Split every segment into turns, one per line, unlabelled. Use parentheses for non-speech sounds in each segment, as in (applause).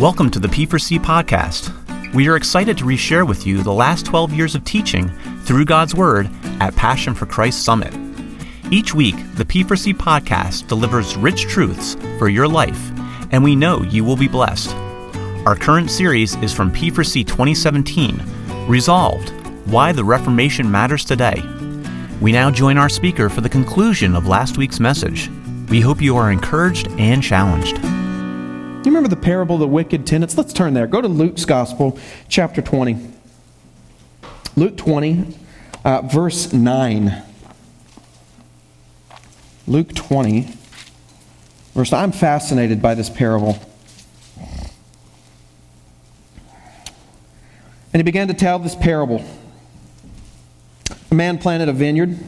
Welcome to the P4C podcast. We are excited to reshare with you the last 12 years of teaching through God's Word at Passion for Christ Summit. Each week, the P4C podcast delivers rich truths for your life, and we know you will be blessed. Our current series is from P4C 2017 Resolved Why the Reformation Matters Today. We now join our speaker for the conclusion of last week's message. We hope you are encouraged and challenged.
You remember the parable of the wicked tenants? Let's turn there. Go to Luke's Gospel, chapter 20. Luke 20, uh, verse 9. Luke 20, verse I'm fascinated by this parable. And he began to tell this parable. A man planted a vineyard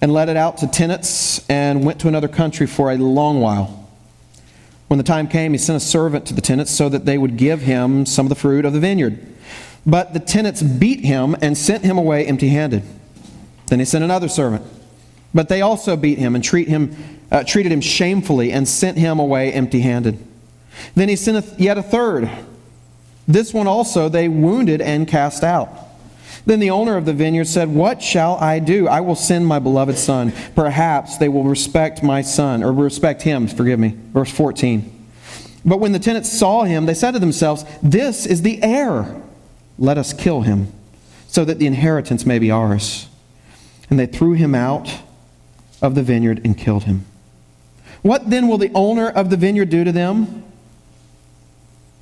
and let it out to tenants and went to another country for a long while. When the time came, he sent a servant to the tenants so that they would give him some of the fruit of the vineyard. But the tenants beat him and sent him away empty handed. Then he sent another servant. But they also beat him and treat him, uh, treated him shamefully and sent him away empty handed. Then he sent yet a third. This one also they wounded and cast out. Then the owner of the vineyard said, What shall I do? I will send my beloved son. Perhaps they will respect my son, or respect him, forgive me. Verse 14. But when the tenants saw him, they said to themselves, This is the heir. Let us kill him, so that the inheritance may be ours. And they threw him out of the vineyard and killed him. What then will the owner of the vineyard do to them?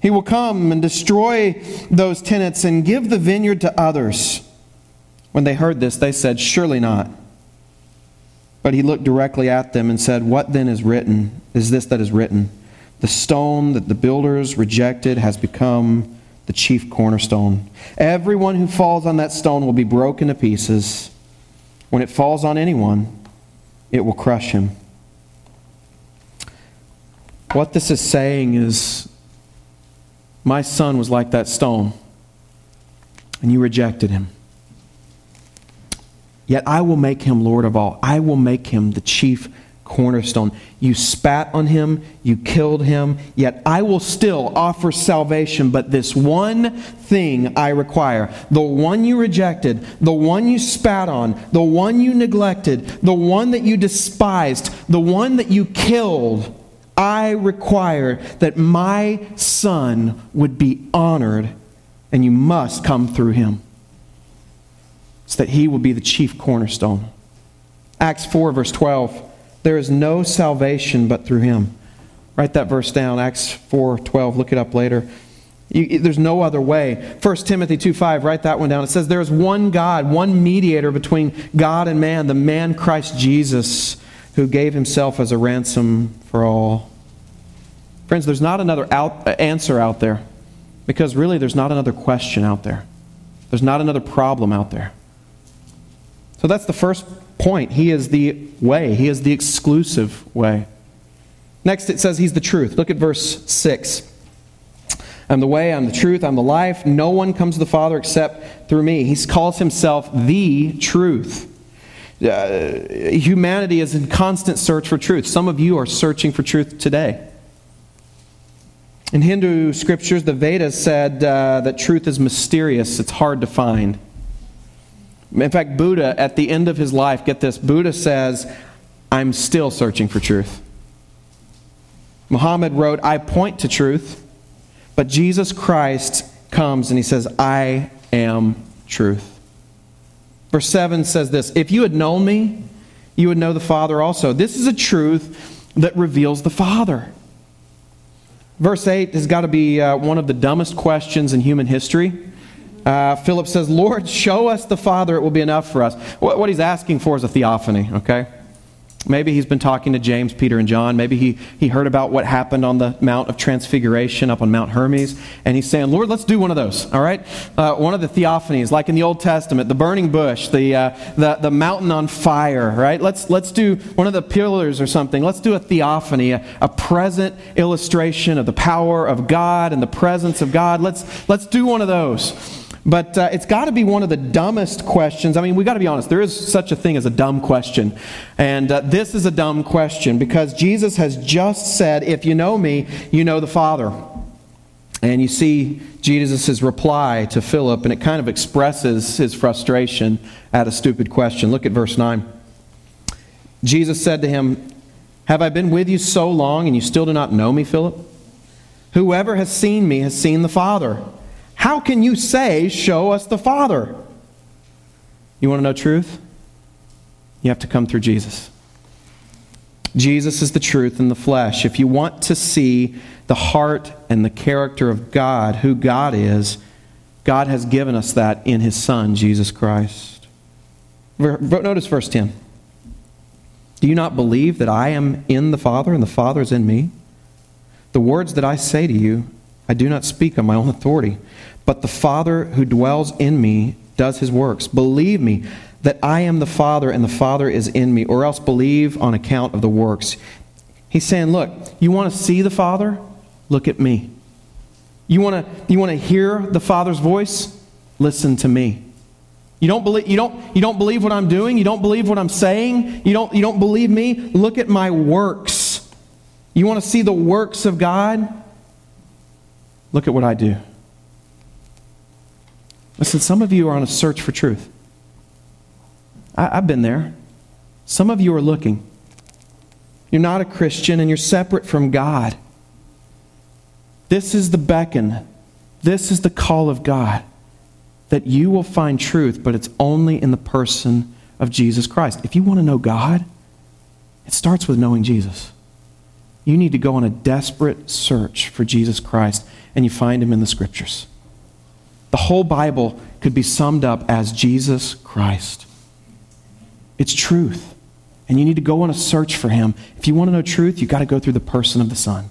He will come and destroy those tenants and give the vineyard to others. When they heard this, they said, Surely not. But he looked directly at them and said, What then is written? Is this that is written? The stone that the builders rejected has become the chief cornerstone. Everyone who falls on that stone will be broken to pieces. When it falls on anyone, it will crush him. What this is saying is my son was like that stone, and you rejected him. Yet I will make him Lord of all. I will make him the chief cornerstone. You spat on him, you killed him, yet I will still offer salvation. But this one thing I require the one you rejected, the one you spat on, the one you neglected, the one that you despised, the one that you killed I require that my son would be honored, and you must come through him so that he will be the chief cornerstone. Acts 4, verse 12. There is no salvation but through him. Write that verse down, Acts 4, 12. Look it up later. You, there's no other way. 1 Timothy 2 5, write that one down. It says, There is one God, one mediator between God and man, the man Christ Jesus who gave himself as a ransom for all. Friends, there's not another out, uh, answer out there because really there's not another question out there. There's not another problem out there. So that's the first point. He is the way, He is the exclusive way. Next, it says He's the truth. Look at verse 6. I'm the way, I'm the truth, I'm the life. No one comes to the Father except through me. He calls Himself the truth. Uh, humanity is in constant search for truth. Some of you are searching for truth today. In Hindu scriptures, the Vedas said uh, that truth is mysterious, it's hard to find. In fact, Buddha, at the end of his life, get this Buddha says, I'm still searching for truth. Muhammad wrote, I point to truth, but Jesus Christ comes and he says, I am truth. Verse 7 says this If you had known me, you would know the Father also. This is a truth that reveals the Father. Verse 8 has got to be uh, one of the dumbest questions in human history. Uh, Philip says, Lord, show us the Father, it will be enough for us. What, what he's asking for is a theophany, okay? Maybe he's been talking to James, Peter, and John. Maybe he, he heard about what happened on the Mount of Transfiguration up on Mount Hermon. And he's saying, Lord, let's do one of those, all right? Uh, one of the theophanies, like in the Old Testament, the burning bush, the, uh, the, the mountain on fire, right? Let's, let's do one of the pillars or something. Let's do a theophany, a, a present illustration of the power of God and the presence of God. Let's, let's do one of those. But uh, it's got to be one of the dumbest questions. I mean, we got to be honest. There is such a thing as a dumb question. And uh, this is a dumb question because Jesus has just said, If you know me, you know the Father. And you see Jesus' reply to Philip, and it kind of expresses his frustration at a stupid question. Look at verse 9. Jesus said to him, Have I been with you so long, and you still do not know me, Philip? Whoever has seen me has seen the Father. How can you say, Show us the Father? You want to know truth? You have to come through Jesus. Jesus is the truth in the flesh. If you want to see the heart and the character of God, who God is, God has given us that in His Son, Jesus Christ. Notice verse 10. Do you not believe that I am in the Father and the Father is in me? The words that I say to you, I do not speak on my own authority, but the Father who dwells in me does his works. Believe me that I am the Father and the Father is in me, or else believe on account of the works. He's saying, Look, you want to see the Father? Look at me. You want to you want to hear the Father's voice? Listen to me. You don't believe you don't you don't believe what I'm doing? You don't believe what I'm saying? You don't you don't believe me? Look at my works. You want to see the works of God? Look at what I do. Listen, some of you are on a search for truth. I, have been there. Some of you are looking. You're not a Christian and you're separate from God. This is the beckon. This is the call of God that you will find truth, but it's only in the person of Jesus Christ. If you want to know God, it starts with knowing Jesus. You need to go on a desperate search for Jesus Christ, and you find him in the scriptures. The whole Bible could be summed up as Jesus Christ. It's truth. And you need to go on a search for him. If you want to know truth, you've got to go through the person of the Son.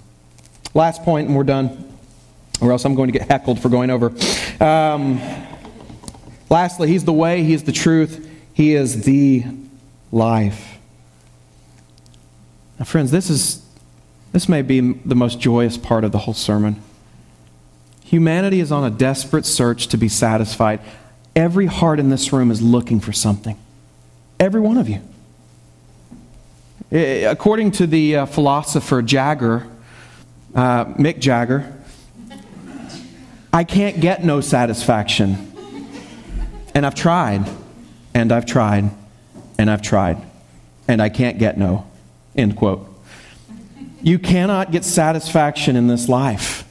Last point, and we're done, or else I'm going to get heckled for going over. Um, lastly, he's the way, he is the truth, he is the life. Now, friends, this is this may be the most joyous part of the whole sermon. Humanity is on a desperate search to be satisfied. Every heart in this room is looking for something. Every one of you. According to the uh, philosopher Jagger, uh, Mick Jagger, I can't get no satisfaction. And I've tried, and I've tried, and I've tried, and I can't get no. End quote. You cannot get satisfaction in this life.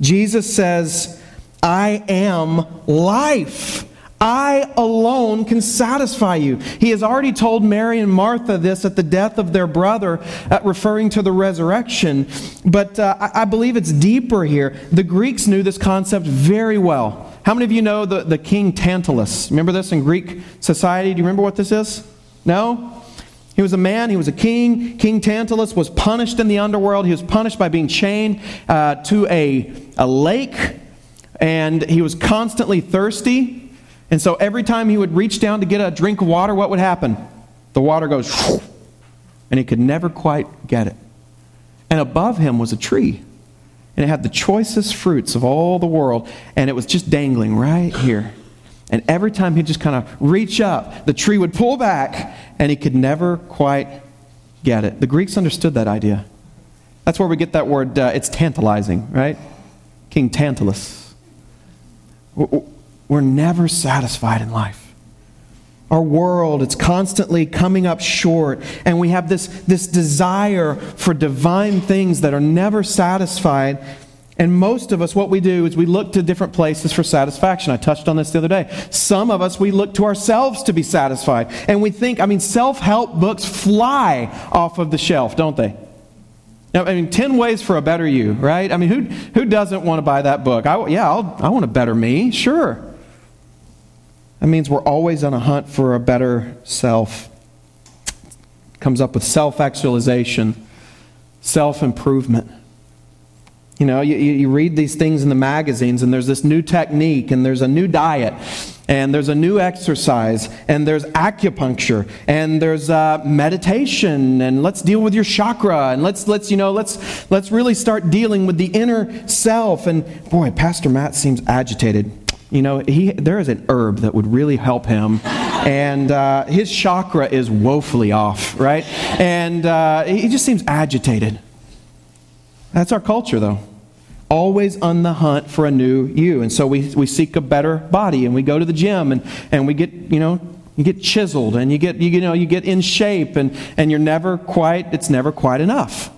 Jesus says, I am life. I alone can satisfy you. He has already told Mary and Martha this at the death of their brother, uh, referring to the resurrection. But uh, I, I believe it's deeper here. The Greeks knew this concept very well. How many of you know the, the king Tantalus? Remember this in Greek society? Do you remember what this is? No? He was a man, he was a king. King Tantalus was punished in the underworld. He was punished by being chained uh, to a, a lake, and he was constantly thirsty. And so every time he would reach down to get a drink of water, what would happen? The water goes, (laughs) and he could never quite get it. And above him was a tree. And it had the choicest fruits of all the world. And it was just dangling right here. And every time he'd just kind of reach up, the tree would pull back, and he could never quite get it. The Greeks understood that idea. That's where we get that word, uh, it's tantalizing, right? King Tantalus. We're never satisfied in life. Our world, it's constantly coming up short, and we have this, this desire for divine things that are never satisfied. And most of us, what we do is we look to different places for satisfaction. I touched on this the other day. Some of us, we look to ourselves to be satisfied. And we think, I mean, self help books fly off of the shelf, don't they? I mean, 10 ways for a better you, right? I mean, who, who doesn't want to buy that book? I, yeah, I'll, I want a better me, sure. That means we're always on a hunt for a better self. Comes up with self actualization, self improvement. You know, you, you read these things in the magazines, and there's this new technique, and there's a new diet, and there's a new exercise, and there's acupuncture, and there's uh, meditation, and let's deal with your chakra, and let's let's you know let's let's really start dealing with the inner self. And boy, Pastor Matt seems agitated. You know, he, there is an herb that would really help him. And uh, his chakra is woefully off, right? And uh, he just seems agitated. That's our culture, though. Always on the hunt for a new you. And so we, we seek a better body and we go to the gym and, and we get, you know, you get chiseled and you get, you, you know, you get in shape and, and you're never quite, it's never quite enough.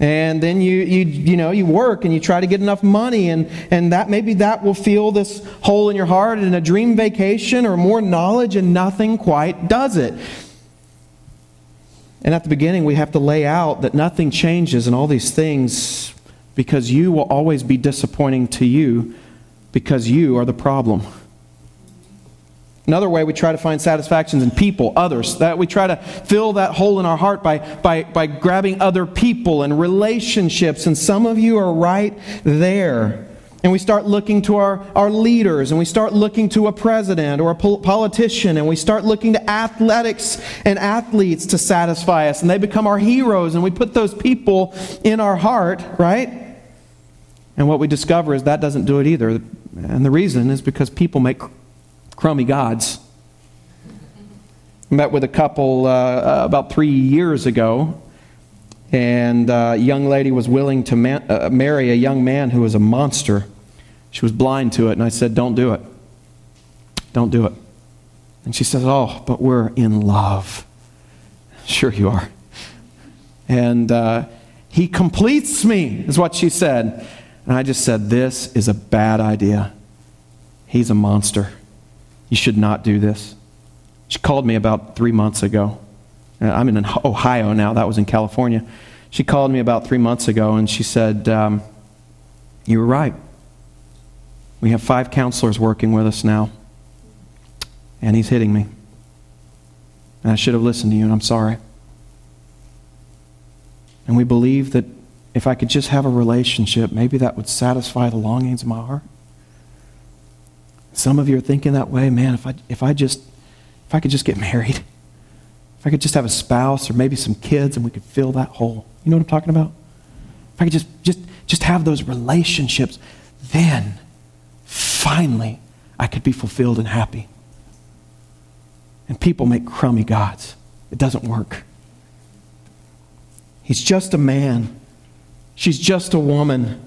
And then you, you, you know, you work and you try to get enough money, and, and that maybe that will fill this hole in your heart and a dream vacation or more knowledge, and nothing quite does it. And at the beginning, we have to lay out that nothing changes and all these things because you will always be disappointing to you because you are the problem. Another way we try to find satisfactions in people, others. That we try to fill that hole in our heart by, by, by grabbing other people and relationships. And some of you are right there. And we start looking to our, our leaders, and we start looking to a president or a politician, and we start looking to athletics and athletes to satisfy us. And they become our heroes, and we put those people in our heart, right? And what we discover is that doesn't do it either. And the reason is because people make crummy gods. Met with a couple uh, about three years ago, and uh, a young lady was willing to uh, marry a young man who was a monster. She was blind to it, and I said, Don't do it. Don't do it. And she says, Oh, but we're in love. (laughs) Sure, you are. And uh, he completes me, is what she said. And I just said, This is a bad idea. He's a monster. You should not do this. She called me about three months ago. Uh, I'm in Ohio now, that was in California. She called me about three months ago and she said, um, You were right. We have five counselors working with us now, and he's hitting me. And I should have listened to you, and I'm sorry. And we believe that if I could just have a relationship, maybe that would satisfy the longings of my heart. Some of you are thinking that way, man, if I, if I just, if I could just get married, (laughs) if I could just have a spouse or maybe some kids and we could fill that hole. You know what I'm talking about? If I could just, just, just have those relationships, then finally I could be fulfilled and happy. And people make crummy gods. It doesn't work. He's just a man. She's just a woman.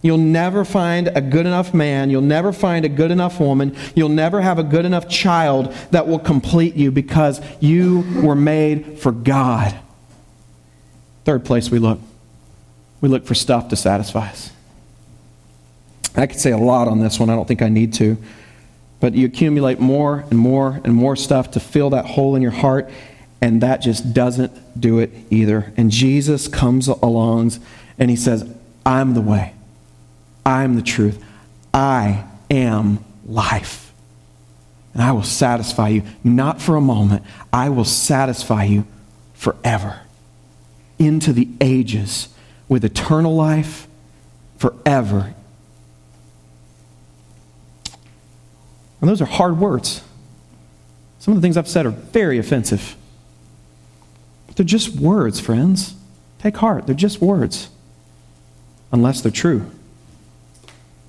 You'll never find a good enough man. You'll never find a good enough woman. You'll never have a good enough child that will complete you because you were made for God. Third place we look we look for stuff to satisfy us. I could say a lot on this one. I don't think I need to. But you accumulate more and more and more stuff to fill that hole in your heart, and that just doesn't do it either. And Jesus comes along and he says, I'm the way. I am the truth. I am life. And I will satisfy you, not for a moment, I will satisfy you forever, into the ages, with eternal life forever. And those are hard words. Some of the things I've said are very offensive. But they're just words, friends. Take heart. They're just words, unless they're true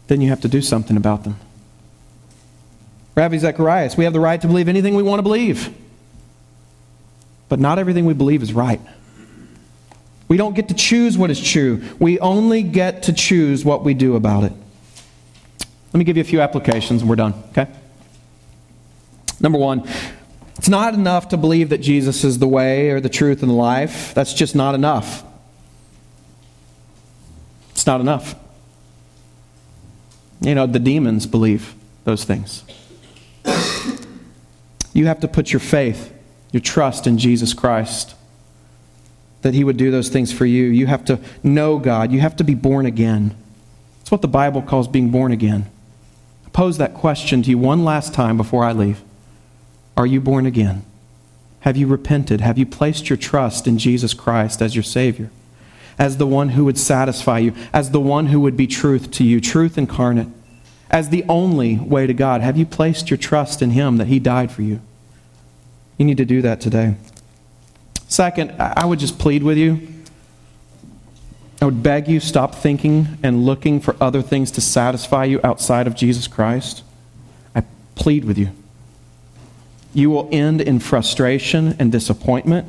then you have to do something about them. Ravi Zacharias, we have the right to believe anything we want to believe. But not everything we believe is right. We don't get to choose what is true. We only get to choose what we do about it. Let me give you a few applications and we're done, okay? Number one, it's not enough to believe that Jesus is the way or the truth and the life. That's just not enough. It's not enough. You know, the demons believe those things. You have to put your faith, your trust in Jesus Christ, that He would do those things for you. You have to know God. You have to be born again. It's what the Bible calls being born again. I pose that question to you one last time before I leave. Are you born again? Have you repented? Have you placed your trust in Jesus Christ as your Savior? As the one who would satisfy you, as the one who would be truth to you, truth incarnate, as the only way to God? Have you placed your trust in Him that He died for you? You need to do that today. Second, I would just plead with you I would beg you stop thinking and looking for other things to satisfy you outside of Jesus Christ. I plead with you. You will end in frustration and disappointment,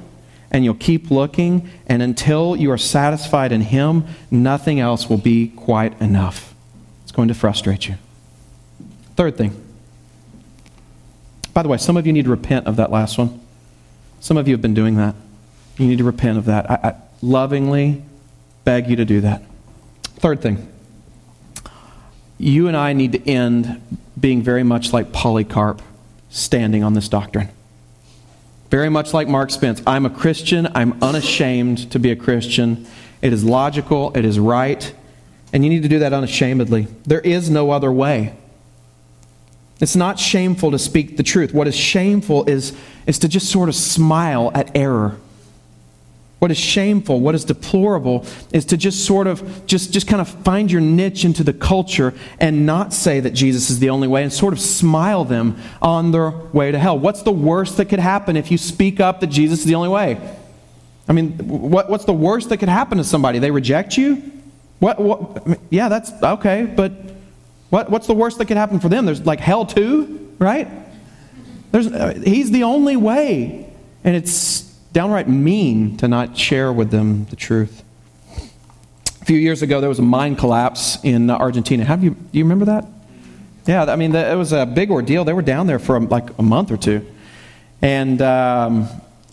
and you'll keep looking, and until you are satisfied in Him, nothing else will be quite enough. It's going to frustrate you. Third thing. By the way, some of you need to repent of that last one. Some of you have been doing that. You need to repent of that. I, I lovingly beg you to do that. Third thing. You and I need to end being very much like Polycarp standing on this doctrine. Very much like Mark Spence. I'm a Christian. I'm unashamed to be a Christian. It is logical. It is right. And you need to do that unashamedly. There is no other way. It's not shameful to speak the truth. What is shameful is, is to just sort of smile at error. What is shameful, what is deplorable, is to just sort of just, just kind of find your niche into the culture and not say that Jesus is the only way and sort of smile them on their way to hell. What's the worst that could happen if you speak up that Jesus is the only way? I mean, what, what's the worst that could happen to somebody? They reject you? What, what, I mean, yeah, that's okay, but what, what's the worst that could happen for them? There's like hell too, right? There's, uh, he's the only way. And it's downright mean to not share with them the truth. A few years ago, there was a mine collapse in Argentina. Have you, do you remember that? Yeah, I mean, it was a big ordeal. They were down there for like a month or two. And um,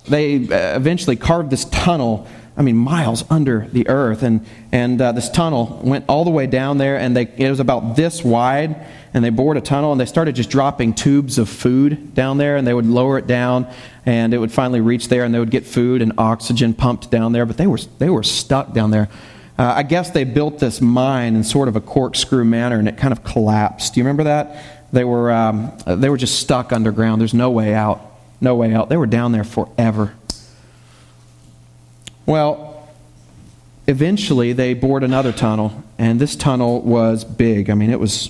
they eventually carved this tunnel, I mean, miles under the earth. And, and uh, this tunnel went all the way down there, and they, it was about this wide and they bored a tunnel and they started just dropping tubes of food down there and they would lower it down and it would finally reach there and they would get food and oxygen pumped down there but they were they were stuck down there. Uh, i guess they built this mine in sort of a corkscrew manner and it kind of collapsed. Do you remember that? They were um, they were just stuck underground. There's no way out no way out. They were down there forever well eventually they bored another tunnel and this tunnel was big i mean it was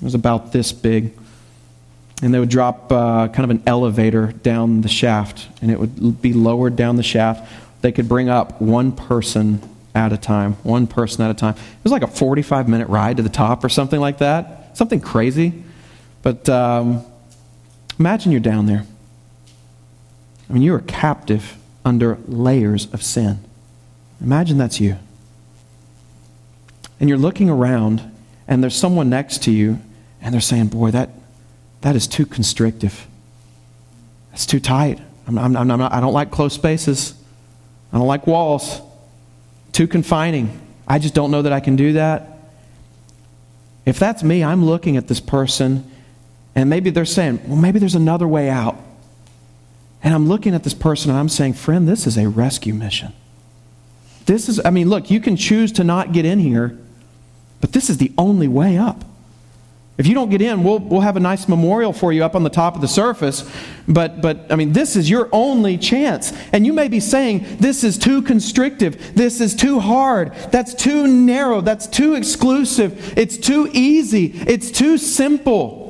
it was about this big. And they would drop uh, kind of an elevator down the shaft, and it would be lowered down the shaft. They could bring up one person at a time, one person at a time. It was like a 45 minute ride to the top or something like that. Something crazy. But um, imagine you're down there. I mean, you are captive under layers of sin. Imagine that's you. And you're looking around, and there's someone next to you and they're saying, boy, that, that is too constrictive. That's too tight. I'm, I'm, I'm not, I don't like close spaces. I don't like walls. Too confining. I just don't know that I can do that. If that's me, I'm looking at this person, and maybe they're saying, well, maybe there's another way out. And I'm looking at this person and I'm saying, friend, this is a rescue mission. This is, I mean, look, you can choose to not get in here, but this is the only way up. If you don't get in, we'll, we'll have a nice memorial for you up on the top of the surface. But, but, I mean, this is your only chance. And you may be saying, this is too constrictive. This is too hard. That's too narrow. That's too exclusive. It's too easy. It's too simple.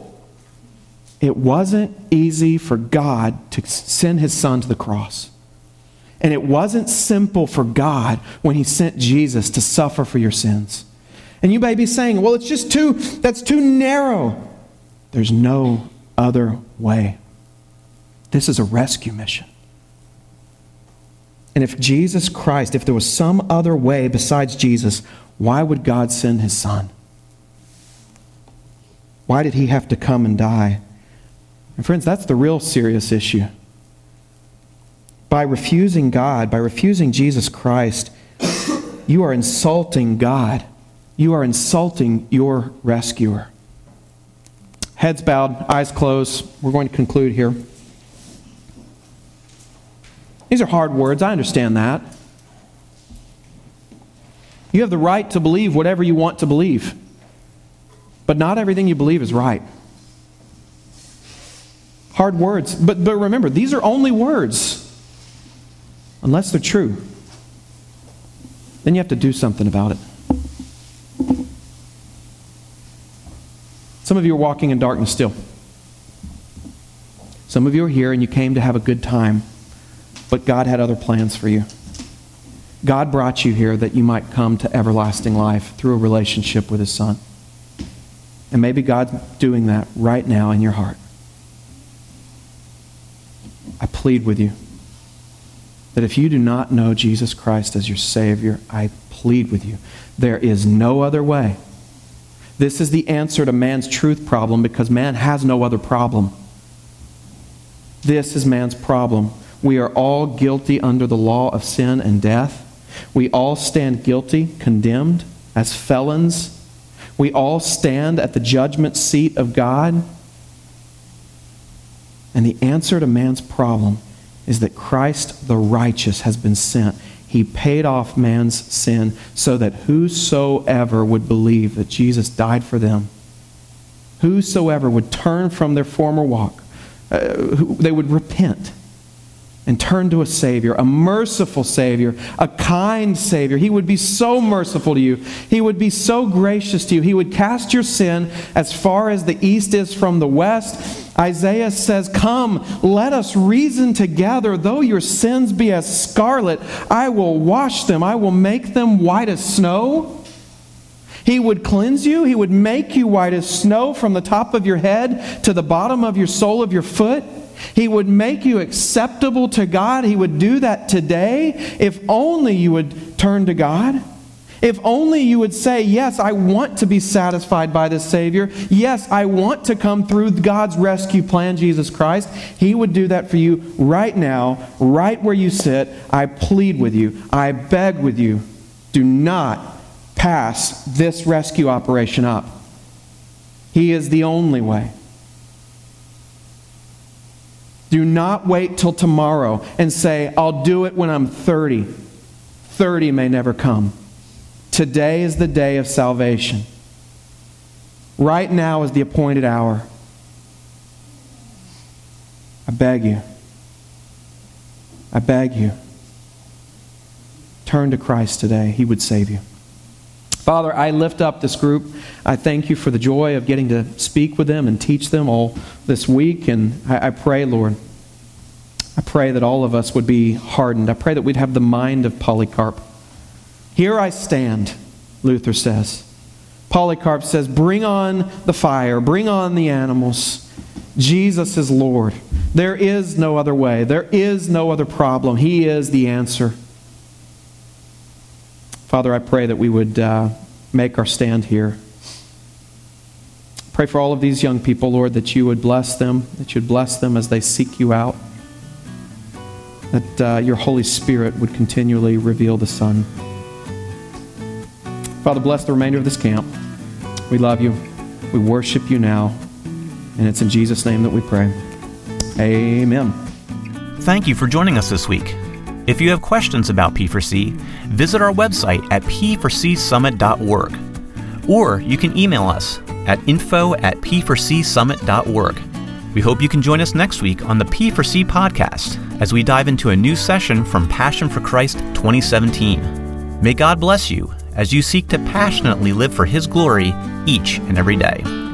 It wasn't easy for God to send his son to the cross. And it wasn't simple for God when he sent Jesus to suffer for your sins. And you may be saying, well, it's just too, that's too narrow. There's no other way. This is a rescue mission. And if Jesus Christ, if there was some other way besides Jesus, why would God send his son? Why did he have to come and die? And friends, that's the real serious issue. By refusing God, by refusing Jesus Christ, you are insulting God you are insulting your rescuer. Heads bowed, eyes closed. We're going to conclude here. These are hard words. I understand that. You have the right to believe whatever you want to believe. But not everything you believe is right. Hard words. But, but remember, these are only words unless they're true. Then you have to do something about it. Some of you are walking in darkness still. Some of you are here and you came to have a good time, but God had other plans for you. God brought you here that you might come to everlasting life through a relationship with His Son. And maybe God's doing that right now in your heart. Plead with you that if you do not know Jesus Christ as your Savior, I plead with you. There is no other way. This is the answer to man's truth problem because man has no other problem. This is man's problem. We are all guilty under the law of sin and death. We all stand guilty, condemned as felons. We all stand at the judgment seat of God. And the answer to man's problem is that Christ the righteous has been sent. He paid off man's sin so that whosoever would believe that Jesus died for them, whosoever would turn from their former walk, uh, they would repent and turn to a Savior, a merciful Savior, a kind Savior. He would be so merciful to you. He would be so gracious to you. He would cast your sin as far as the east is from the west. Isaiah says, Come, let us reason together. Though your sins be as scarlet, I will wash them, I will make them white as snow. He would cleanse you. He would make you white as snow from the top of your head to the bottom of your sole of your foot. He would make you acceptable to God. He would do that today if only you would turn to God. If only you would say, Yes, I want to be satisfied by this Savior. Yes, I want to come through God's rescue plan, Jesus Christ. He would do that for you right now, right where you sit. I plead with you. I beg with you. Do not pass this rescue operation up. He is the only way. Do not wait till tomorrow and say, I'll do it when I'm 30. 30 may never come. Today is the day of salvation. Right now is the appointed hour. I beg you. I beg you. Turn to Christ today. He would save you. Father, I lift up this group. I thank you for the joy of getting to speak with them and teach them all this week. And I, I, pray, Lord, I pray that all of us would be hardened. I pray that we'd have the mind of Polycarp. Here I stand, Luther says. Polycarp says, Bring on the fire, bring on the animals. Jesus is Lord. There is no other way, there is no other problem. He is the answer. Father, I pray that we would uh, make our stand here. Pray for all of these young people, Lord, that you would bless them, that you'd bless them as they seek you out, that uh, your Holy Spirit would continually reveal the Son. Father, bless the remainder of this camp. We love you. We worship you now. And it's in Jesus' name that we pray. Amen.
Thank you for joining us this week. If you have questions about P4C, visit our website at p4csummit.org. Or you can email us at info at p4csummit.org. We hope you can join us next week on the P4C podcast as we dive into a new session from Passion for Christ 2017. May God bless you as you seek to passionately live for His glory each and every day.